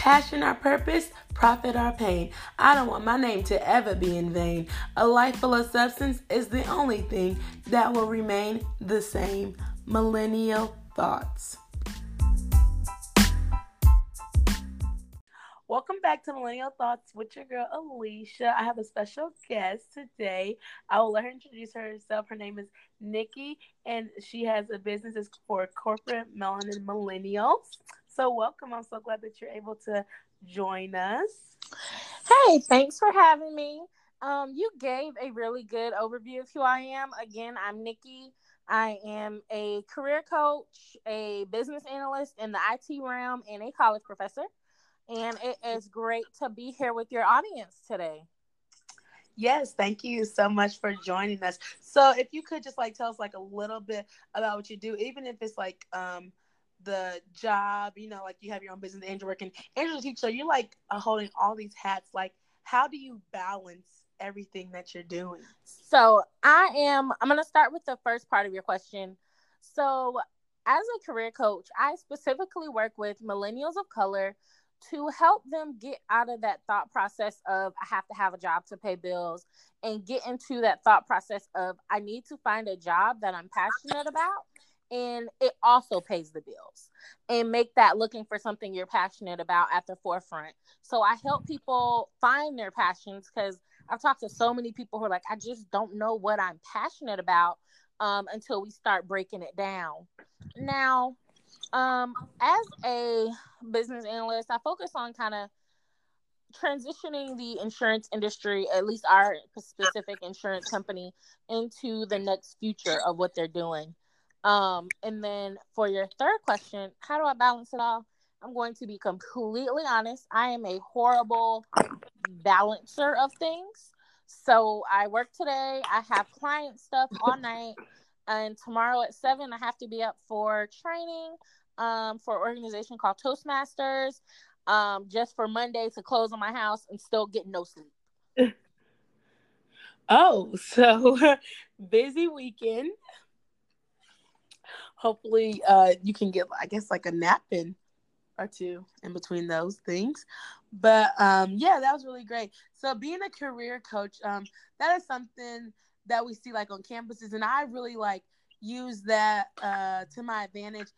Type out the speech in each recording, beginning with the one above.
Passion our purpose, profit our pain. I don't want my name to ever be in vain. A life full of substance is the only thing that will remain the same. Millennial thoughts. Welcome back to Millennial Thoughts with your girl Alicia. I have a special guest today. I will let her introduce herself. Her name is Nikki, and she has a business for corporate melanin millennials. So, welcome. I'm so glad that you're able to join us. Hey, thanks for having me. Um, you gave a really good overview of who I am. Again, I'm Nikki. I am a career coach, a business analyst in the IT realm, and a college professor. And it is great to be here with your audience today. Yes, thank you so much for joining us. So, if you could just like tell us like a little bit about what you do, even if it's like um the job, you know, like you have your own business, Angel working, Angel teacher, you're like uh, holding all these hats. Like, how do you balance everything that you're doing? So, I am, I'm going to start with the first part of your question. So, as a career coach, I specifically work with millennials of color to help them get out of that thought process of I have to have a job to pay bills and get into that thought process of I need to find a job that I'm passionate about and it also pays the bills and make that looking for something you're passionate about at the forefront. So I help people find their passions because I've talked to so many people who are like, I just don't know what I'm passionate about um, until we start breaking it down. Now, um, as a business analyst, I focus on kind of transitioning the insurance industry, at least our specific insurance company, into the next future of what they're doing. Um, and then for your third question, how do I balance it all? I'm going to be completely honest. I am a horrible balancer of things. So I work today, I have client stuff all night, and tomorrow at seven, I have to be up for training um, for an organization called Toastmasters, um, just for Monday to close on my house and still get no sleep. oh, so busy weekend hopefully uh, you can get i guess like a nap in or two in between those things. But um, yeah that was really great. So being a career coach um, that is something that we see like on campuses and i really like use that uh, to my advantage.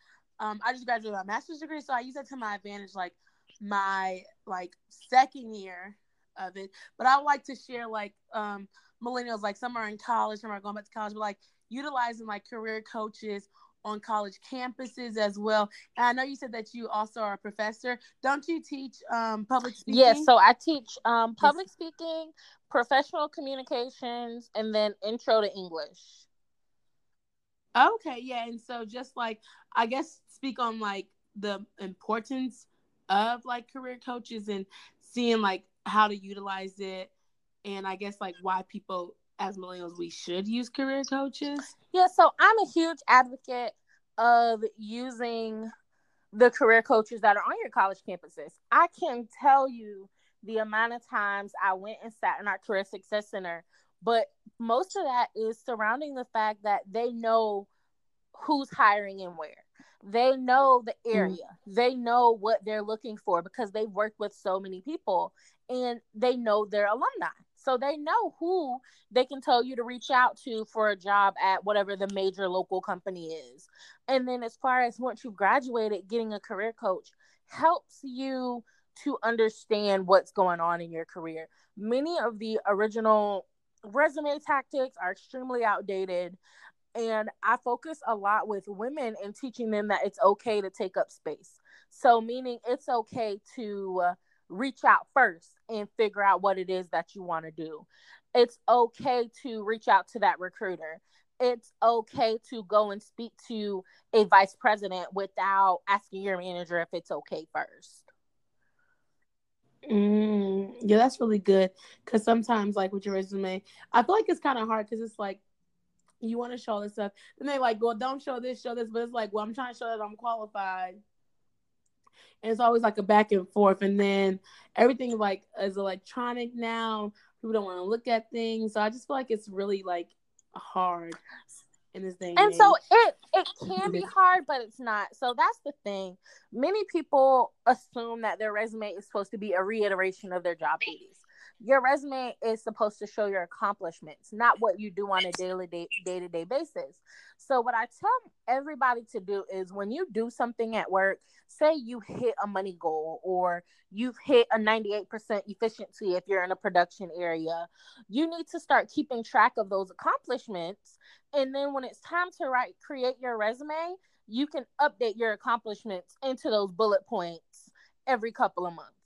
Um, i just graduated my master's degree so i use that to my advantage like my like second year of it. But i like to share like um, millennials like some are in college some are going back to college but like utilizing like career coaches on college campuses as well. And I know you said that you also are a professor. Don't you teach um, public speaking? Yes, so I teach um, public speaking, professional communications, and then intro to English. Okay, yeah, and so just like I guess speak on like the importance of like career coaches and seeing like how to utilize it and I guess like why people as millennials we should use career coaches? Yeah, so I'm a huge advocate of using the career coaches that are on your college campuses. I can tell you the amount of times I went and sat in our career success center, but most of that is surrounding the fact that they know who's hiring and where. They know the mm-hmm. area. Mm-hmm. They know what they're looking for because they've worked with so many people and they know their alumni. So they know who they can tell you to reach out to for a job at whatever the major local company is. And then as far as once you've graduated, getting a career coach helps you to understand what's going on in your career. Many of the original resume tactics are extremely outdated. And I focus a lot with women and teaching them that it's okay to take up space. So, meaning it's okay to uh, reach out first and figure out what it is that you want to do. It's okay to reach out to that recruiter. It's okay to go and speak to a vice president without asking your manager if it's okay first. Mm, yeah, that's really good. Because sometimes, like with your resume, I feel like it's kind of hard because it's like you want to show this stuff, and they like, well, don't show this, show this, but it's like, well, I'm trying to show that I'm qualified and it's always like a back and forth and then everything like is electronic now people don't want to look at things so i just feel like it's really like hard in this day. And, and so it it can be hard, but it's not. So that's the thing. Many people assume that their resume is supposed to be a reiteration of their job duties. Your resume is supposed to show your accomplishments, not what you do on a daily day to day basis. So what I tell everybody to do is when you do something at work, say you hit a money goal or you've hit a 98% efficiency if you're in a production area, you need to start keeping track of those accomplishments and then when it's time to write create your resume, you can update your accomplishments into those bullet points every couple of months.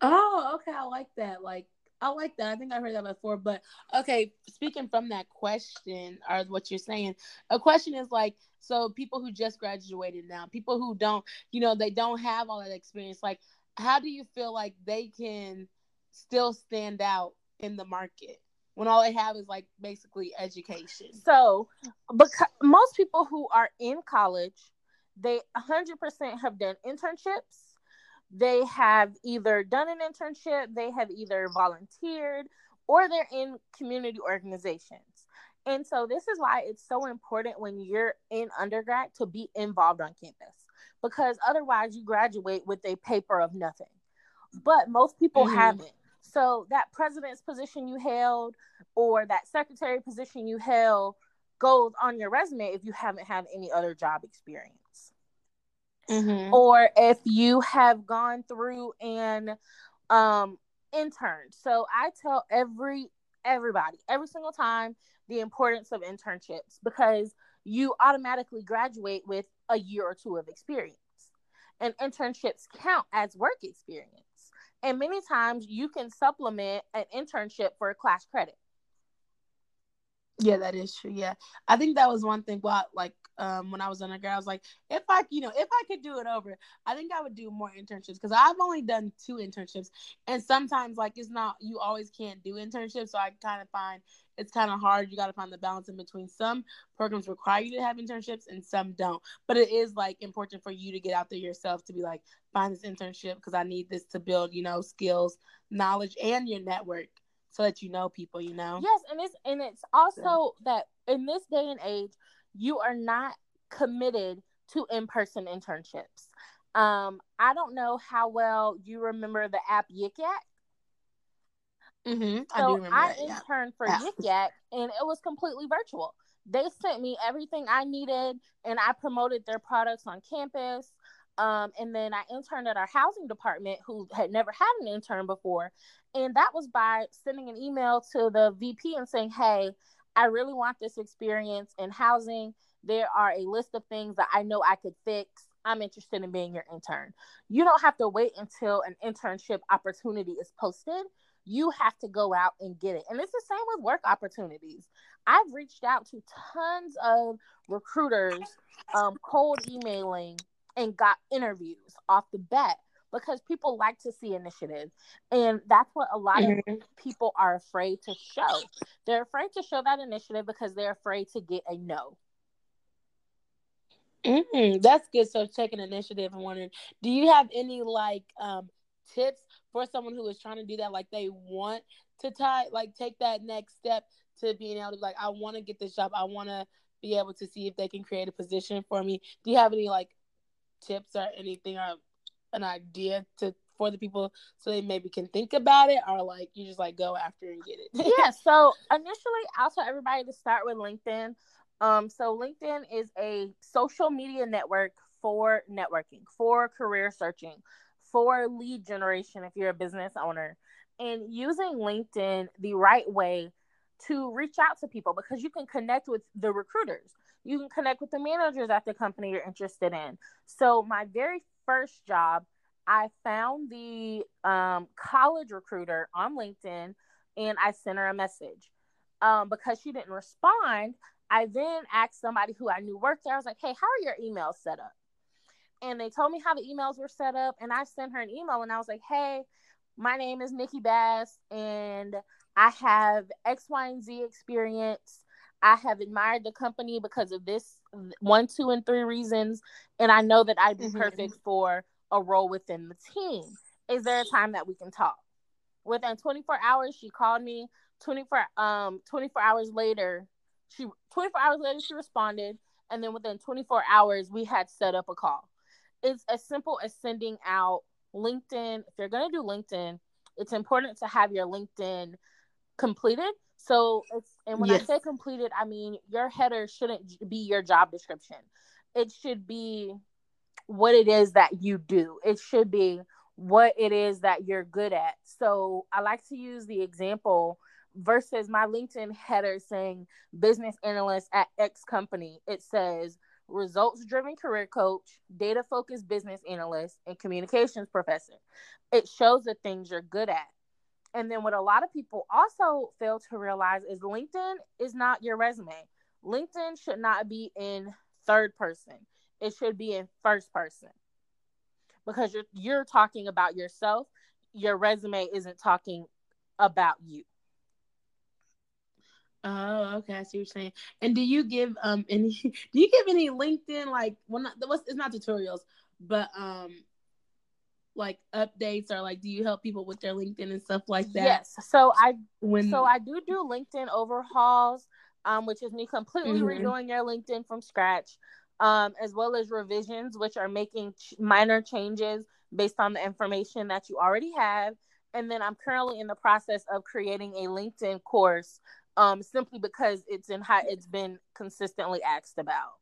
Oh, okay. I like that. Like I like that. I think I heard that before. But okay, speaking from that question or what you're saying, a question is like, so people who just graduated now, people who don't, you know, they don't have all that experience, like, how do you feel like they can still stand out in the market? when all they have is like basically education. So, because most people who are in college, they 100% have done internships. They have either done an internship, they have either volunteered, or they're in community organizations. And so, this is why it's so important when you're in undergrad to be involved on campus because otherwise, you graduate with a paper of nothing. But most people mm-hmm. haven't. So that president's position you held or that secretary position you held goes on your resume if you haven't had any other job experience. Mm-hmm. Or if you have gone through and um interned. So I tell every everybody every single time the importance of internships because you automatically graduate with a year or two of experience. And internships count as work experience. And many times you can supplement an internship for a class credit. Yeah, that is true. Yeah, I think that was one thing. Well, like um, when I was undergrad, I was like, if I, you know, if I could do it over, I think I would do more internships because I've only done two internships, and sometimes like it's not you always can't do internships, so I kind of find it's kind of hard. You got to find the balance in between. Some programs require you to have internships, and some don't. But it is like important for you to get out there yourself to be like, find this internship because I need this to build, you know, skills, knowledge, and your network so that you know people, you know. Yes, and it's and it's also so. that in this day and age, you are not committed to in-person internships. Um, I don't know how well you remember the app Yik Yak. Mm-hmm. So I, do remember I that, interned yeah. for yeah. Yik Yak, and it was completely virtual. They sent me everything I needed, and I promoted their products on campus. Um, and then I interned at our housing department, who had never had an intern before. And that was by sending an email to the VP and saying, Hey, I really want this experience in housing. There are a list of things that I know I could fix. I'm interested in being your intern. You don't have to wait until an internship opportunity is posted. You have to go out and get it. And it's the same with work opportunities. I've reached out to tons of recruiters, um, cold emailing, and got interviews off the bat because people like to see initiative. And that's what a lot mm-hmm. of people are afraid to show. They're afraid to show that initiative because they're afraid to get a no. Mm-hmm. that's good so taking initiative and wondering do you have any like um tips for someone who is trying to do that? Like they want to tie like take that next step to being able to like i want to get this job. I want to be able to see if they can create a position for me. Do you have any like tips or anything or an idea to for the people so they maybe can think about it or like you just like go after and get it. Yeah so initially i'll tell everybody to start with linkedin. Um so linkedin is a social media network for networking for career searching for lead generation if you're a business owner and using linkedin the right way to reach out to people because you can connect with the recruiters you can connect with the managers at the company you're interested in. So, my very first job, I found the um, college recruiter on LinkedIn and I sent her a message. Um, because she didn't respond, I then asked somebody who I knew worked there. I was like, hey, how are your emails set up? And they told me how the emails were set up. And I sent her an email and I was like, hey, my name is Nikki Bass and I have X, Y, and Z experience. I have admired the company because of this one, two, and three reasons, and I know that I'd be mm-hmm. perfect for a role within the team. Is there a time that we can talk? Within 24 hours, she called me. 24 um 24 hours later, she 24 hours later she responded, and then within 24 hours we had set up a call. It's as simple as sending out LinkedIn. If you're gonna do LinkedIn, it's important to have your LinkedIn completed. So it's and when yes. I say completed, I mean your header shouldn't be your job description. It should be what it is that you do. It should be what it is that you're good at. So I like to use the example versus my LinkedIn header saying business analyst at X company. It says results driven career coach, data focused business analyst, and communications professor. It shows the things you're good at. And then what a lot of people also fail to realize is LinkedIn is not your resume. LinkedIn should not be in third person. It should be in first person. Because you're you're talking about yourself. Your resume isn't talking about you. Oh, okay. I see what you're saying. And do you give um any do you give any LinkedIn like well not what's it's not tutorials, but um like updates or like do you help people with their LinkedIn and stuff like that? Yes. So I when so I do do LinkedIn overhauls, um, which is me completely mm-hmm. redoing your LinkedIn from scratch, um, as well as revisions, which are making ch- minor changes based on the information that you already have. And then I'm currently in the process of creating a LinkedIn course, um, simply because it's in high, it's been consistently asked about.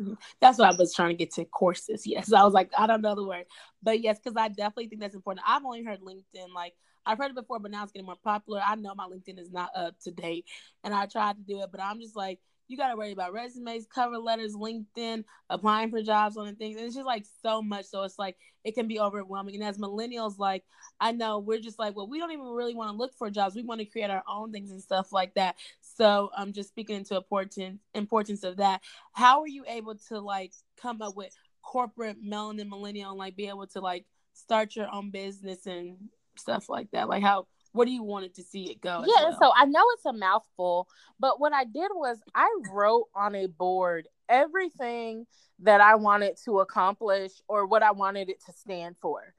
That's what I was trying to get to courses. Yes, I was like, I don't know the word, but yes, because I definitely think that's important. I've only heard LinkedIn like I've heard it before, but now it's getting more popular. I know my LinkedIn is not up to date, and I tried to do it, but I'm just like, you got to worry about resumes, cover letters, LinkedIn, applying for jobs on things. And it's just like so much. So it's like it can be overwhelming. And as millennials, like I know we're just like, well, we don't even really want to look for jobs. We want to create our own things and stuff like that. So I'm um, just speaking into important importance of that. How are you able to like come up with corporate melanin millennial and like be able to like start your own business and stuff like that? Like how what do you wanted to see it go? Yeah, well? so I know it's a mouthful, but what I did was I wrote on a board everything that I wanted to accomplish or what I wanted it to stand for.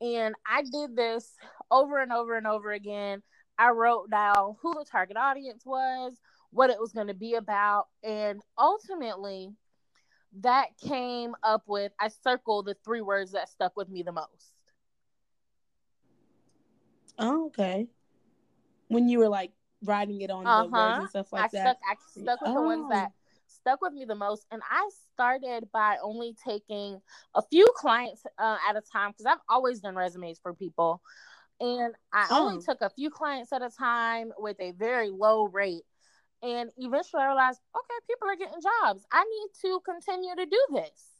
And I did this over and over and over again. I wrote down who the target audience was, what it was going to be about, and ultimately that came up with I circled the three words that stuck with me the most. Oh, okay. When you were like writing it on uh-huh. the words and stuff like I that. Stuck, I stuck with oh. the ones that oh. stuck with me the most. And I started by only taking a few clients uh, at a time because I've always done resumes for people. And I oh. only took a few clients at a time with a very low rate. And eventually I realized, okay, people are getting jobs. I need to continue to do this.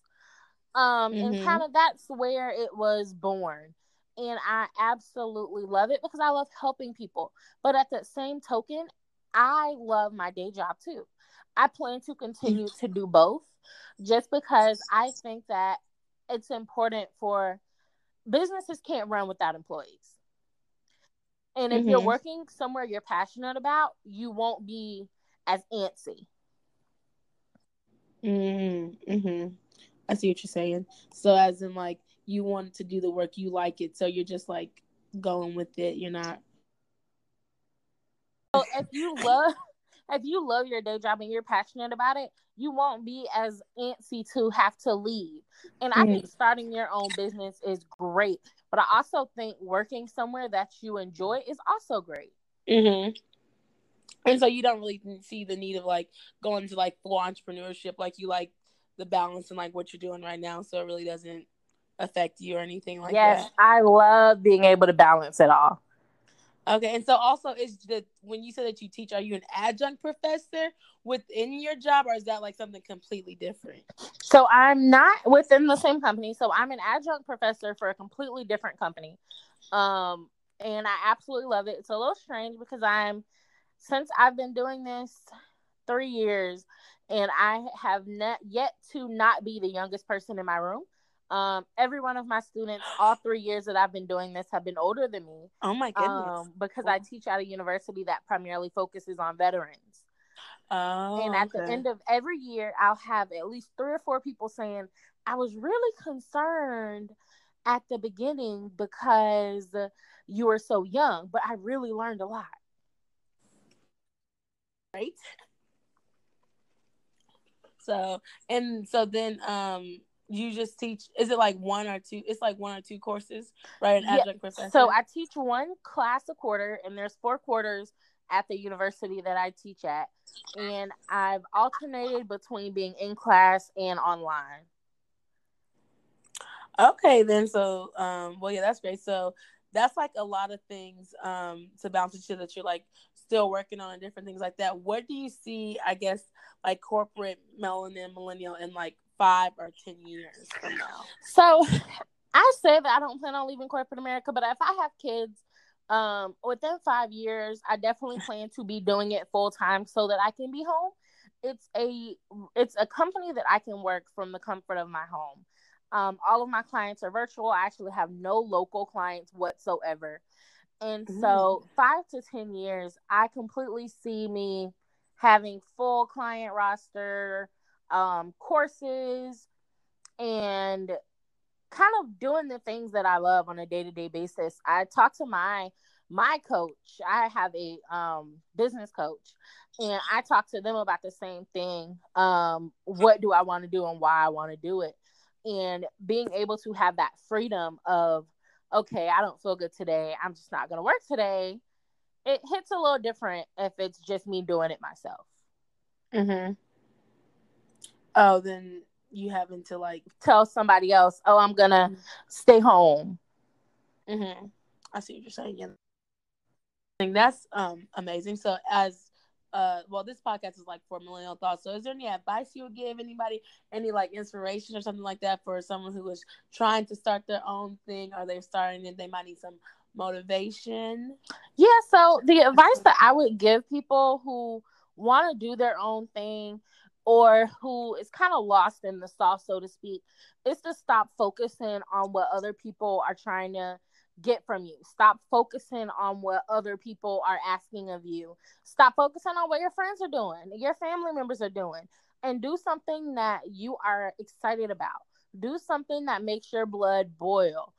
Um, mm-hmm. and kind of that's where it was born and I absolutely love it because I love helping people. But at the same token, I love my day job too. I plan to continue to do both just because I think that it's important for businesses can't run without employees. And if mm-hmm. you're working somewhere you're passionate about, you won't be as antsy. Mm-hmm. mm-hmm. I see what you're saying. So, as in, like, you want to do the work, you like it, so you're just like going with it. You're not. So if you love, if you love your day job and you're passionate about it, you won't be as antsy to have to leave. And I think mm-hmm. starting your own business is great, but I also think working somewhere that you enjoy is also great. Mm-hmm. And so you don't really see the need of like going to like full entrepreneurship, like you like the balance and like what you're doing right now. So it really doesn't affect you or anything like yes, that. Yes, I love being able to balance it all. Okay, and so also is the when you said that you teach, are you an adjunct professor within your job, or is that like something completely different? So I'm not within the same company. So I'm an adjunct professor for a completely different company, um, and I absolutely love it. It's a little strange because I'm since I've been doing this three years, and I have not yet to not be the youngest person in my room. Um, every one of my students, all three years that I've been doing this, have been older than me. Oh my goodness! Um, because I teach at a university that primarily focuses on veterans. Oh, and at okay. the end of every year, I'll have at least three or four people saying, "I was really concerned at the beginning because you were so young, but I really learned a lot." Right. So and so then um you just teach is it like one or two it's like one or two courses right an adjunct yeah. professor so i teach one class a quarter and there's four quarters at the university that i teach at and i've alternated between being in class and online okay then so um well yeah that's great so that's like a lot of things um to bounce into that you're like still working on and different things like that what do you see i guess like corporate melanin millennial and like five or ten years from now? So I say that I don't plan on leaving corporate America, but if I have kids um within five years, I definitely plan to be doing it full time so that I can be home. It's a it's a company that I can work from the comfort of my home. Um, all of my clients are virtual. I actually have no local clients whatsoever. And so, mm. five to 10 years, I completely see me having full client roster, um, courses and kind of doing the things that I love on a day to day basis. I talk to my my coach. I have a um, business coach, and I talk to them about the same thing. Um, what do I want to do and why I want to do it, and being able to have that freedom of okay, I don't feel good today. I'm just not going to work today. It hits a little different if it's just me doing it myself. Mm-hmm. Oh, then you having to like tell somebody else, "Oh, I'm gonna mm-hmm. stay home." Mm-hmm. I see what you're saying. Yeah. I think that's um amazing. So as uh well this podcast is like for millennial thoughts. So is there any advice you would give anybody, any like inspiration or something like that for someone who is trying to start their own thing or they're starting and they might need some motivation? Yeah, so the advice that I would give people who want to do their own thing or who is kind of lost in the sauce, so to speak, is to stop focusing on what other people are trying to get from you. Stop focusing on what other people are asking of you. Stop focusing on what your friends are doing, your family members are doing, and do something that you are excited about. Do something that makes your blood boil.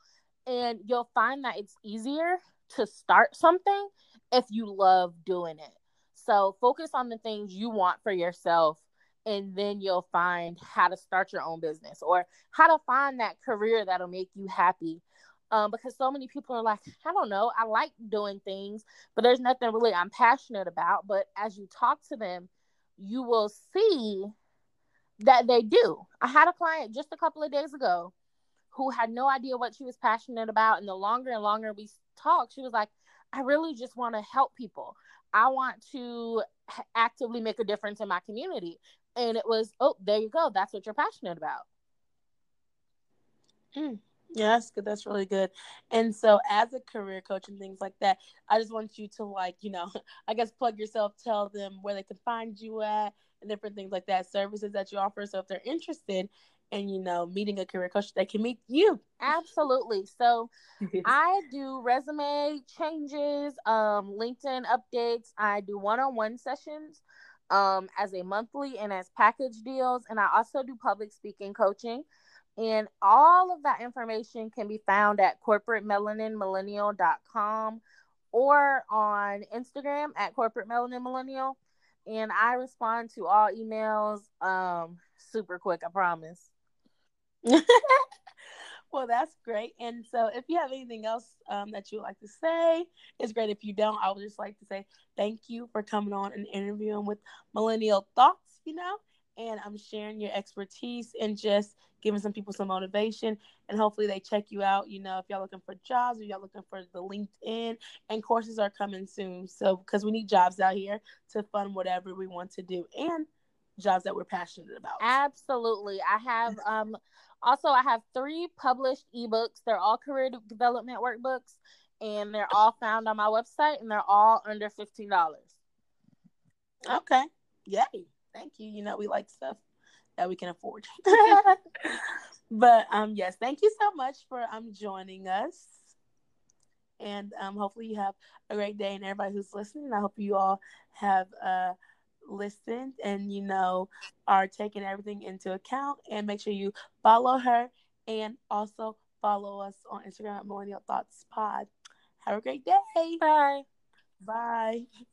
And you'll find that it's easier to start something if you love doing it. So focus on the things you want for yourself and then you'll find how to start your own business or how to find that career that'll make you happy. Um, because so many people are like, I don't know, I like doing things, but there's nothing really I'm passionate about. But as you talk to them, you will see that they do. I had a client just a couple of days ago who had no idea what she was passionate about. And the longer and longer we talked, she was like, I really just want to help people. I want to actively make a difference in my community and it was oh there you go. That's what you're passionate about. Mm. yeah that's good. That's really good. And so as a career coach and things like that i just want you to like you know i guess plug yourself tell them where they can find you at and different things like that services that you offer. So if they're interested and you know meeting a career coach they can meet you. Absolutely. So i do resume changes um linkedin updates. I do one-on-one sessions um, as a monthly and as package deals. And I also do public speaking coaching. And all of that information can be found at corporatemelaninmillennial.com or on Instagram at corporate. And I respond to all emails um, super quick, I promise. well, that's great. And so, if you have anything else um, that you would like to say, it's great. If you don't, I would just like to say thank you for coming on and interviewing with Millennial Thoughts, you know, and I'm sharing your expertise and just giving some people some motivation. And hopefully, they check you out. You know, if y'all looking for jobs, or y'all looking for the LinkedIn, and courses are coming soon. So, because we need jobs out here to fund whatever we want to do and jobs that we're passionate about. Absolutely. I have um also, I have three published ebooks. They're all career development workbooks, and they're all found on my website, and they're all under fifteen dollars. Okay, yay! Thank you. You know we like stuff that we can afford. but um, yes, thank you so much for um joining us, and um, hopefully you have a great day, and everybody who's listening. I hope you all have uh listened and you know are taking everything into account and make sure you follow her and also follow us on Instagram at Millennial Thoughts Pod. Have a great day. Bye. Bye.